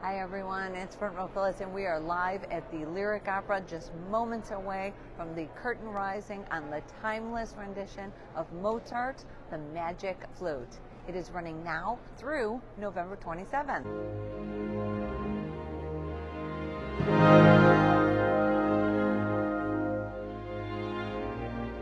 Hi everyone, it's Front Row Phyllis and we are live at the Lyric Opera just moments away from the curtain rising on the timeless rendition of Mozart's The Magic Flute. It is running now through November 27th.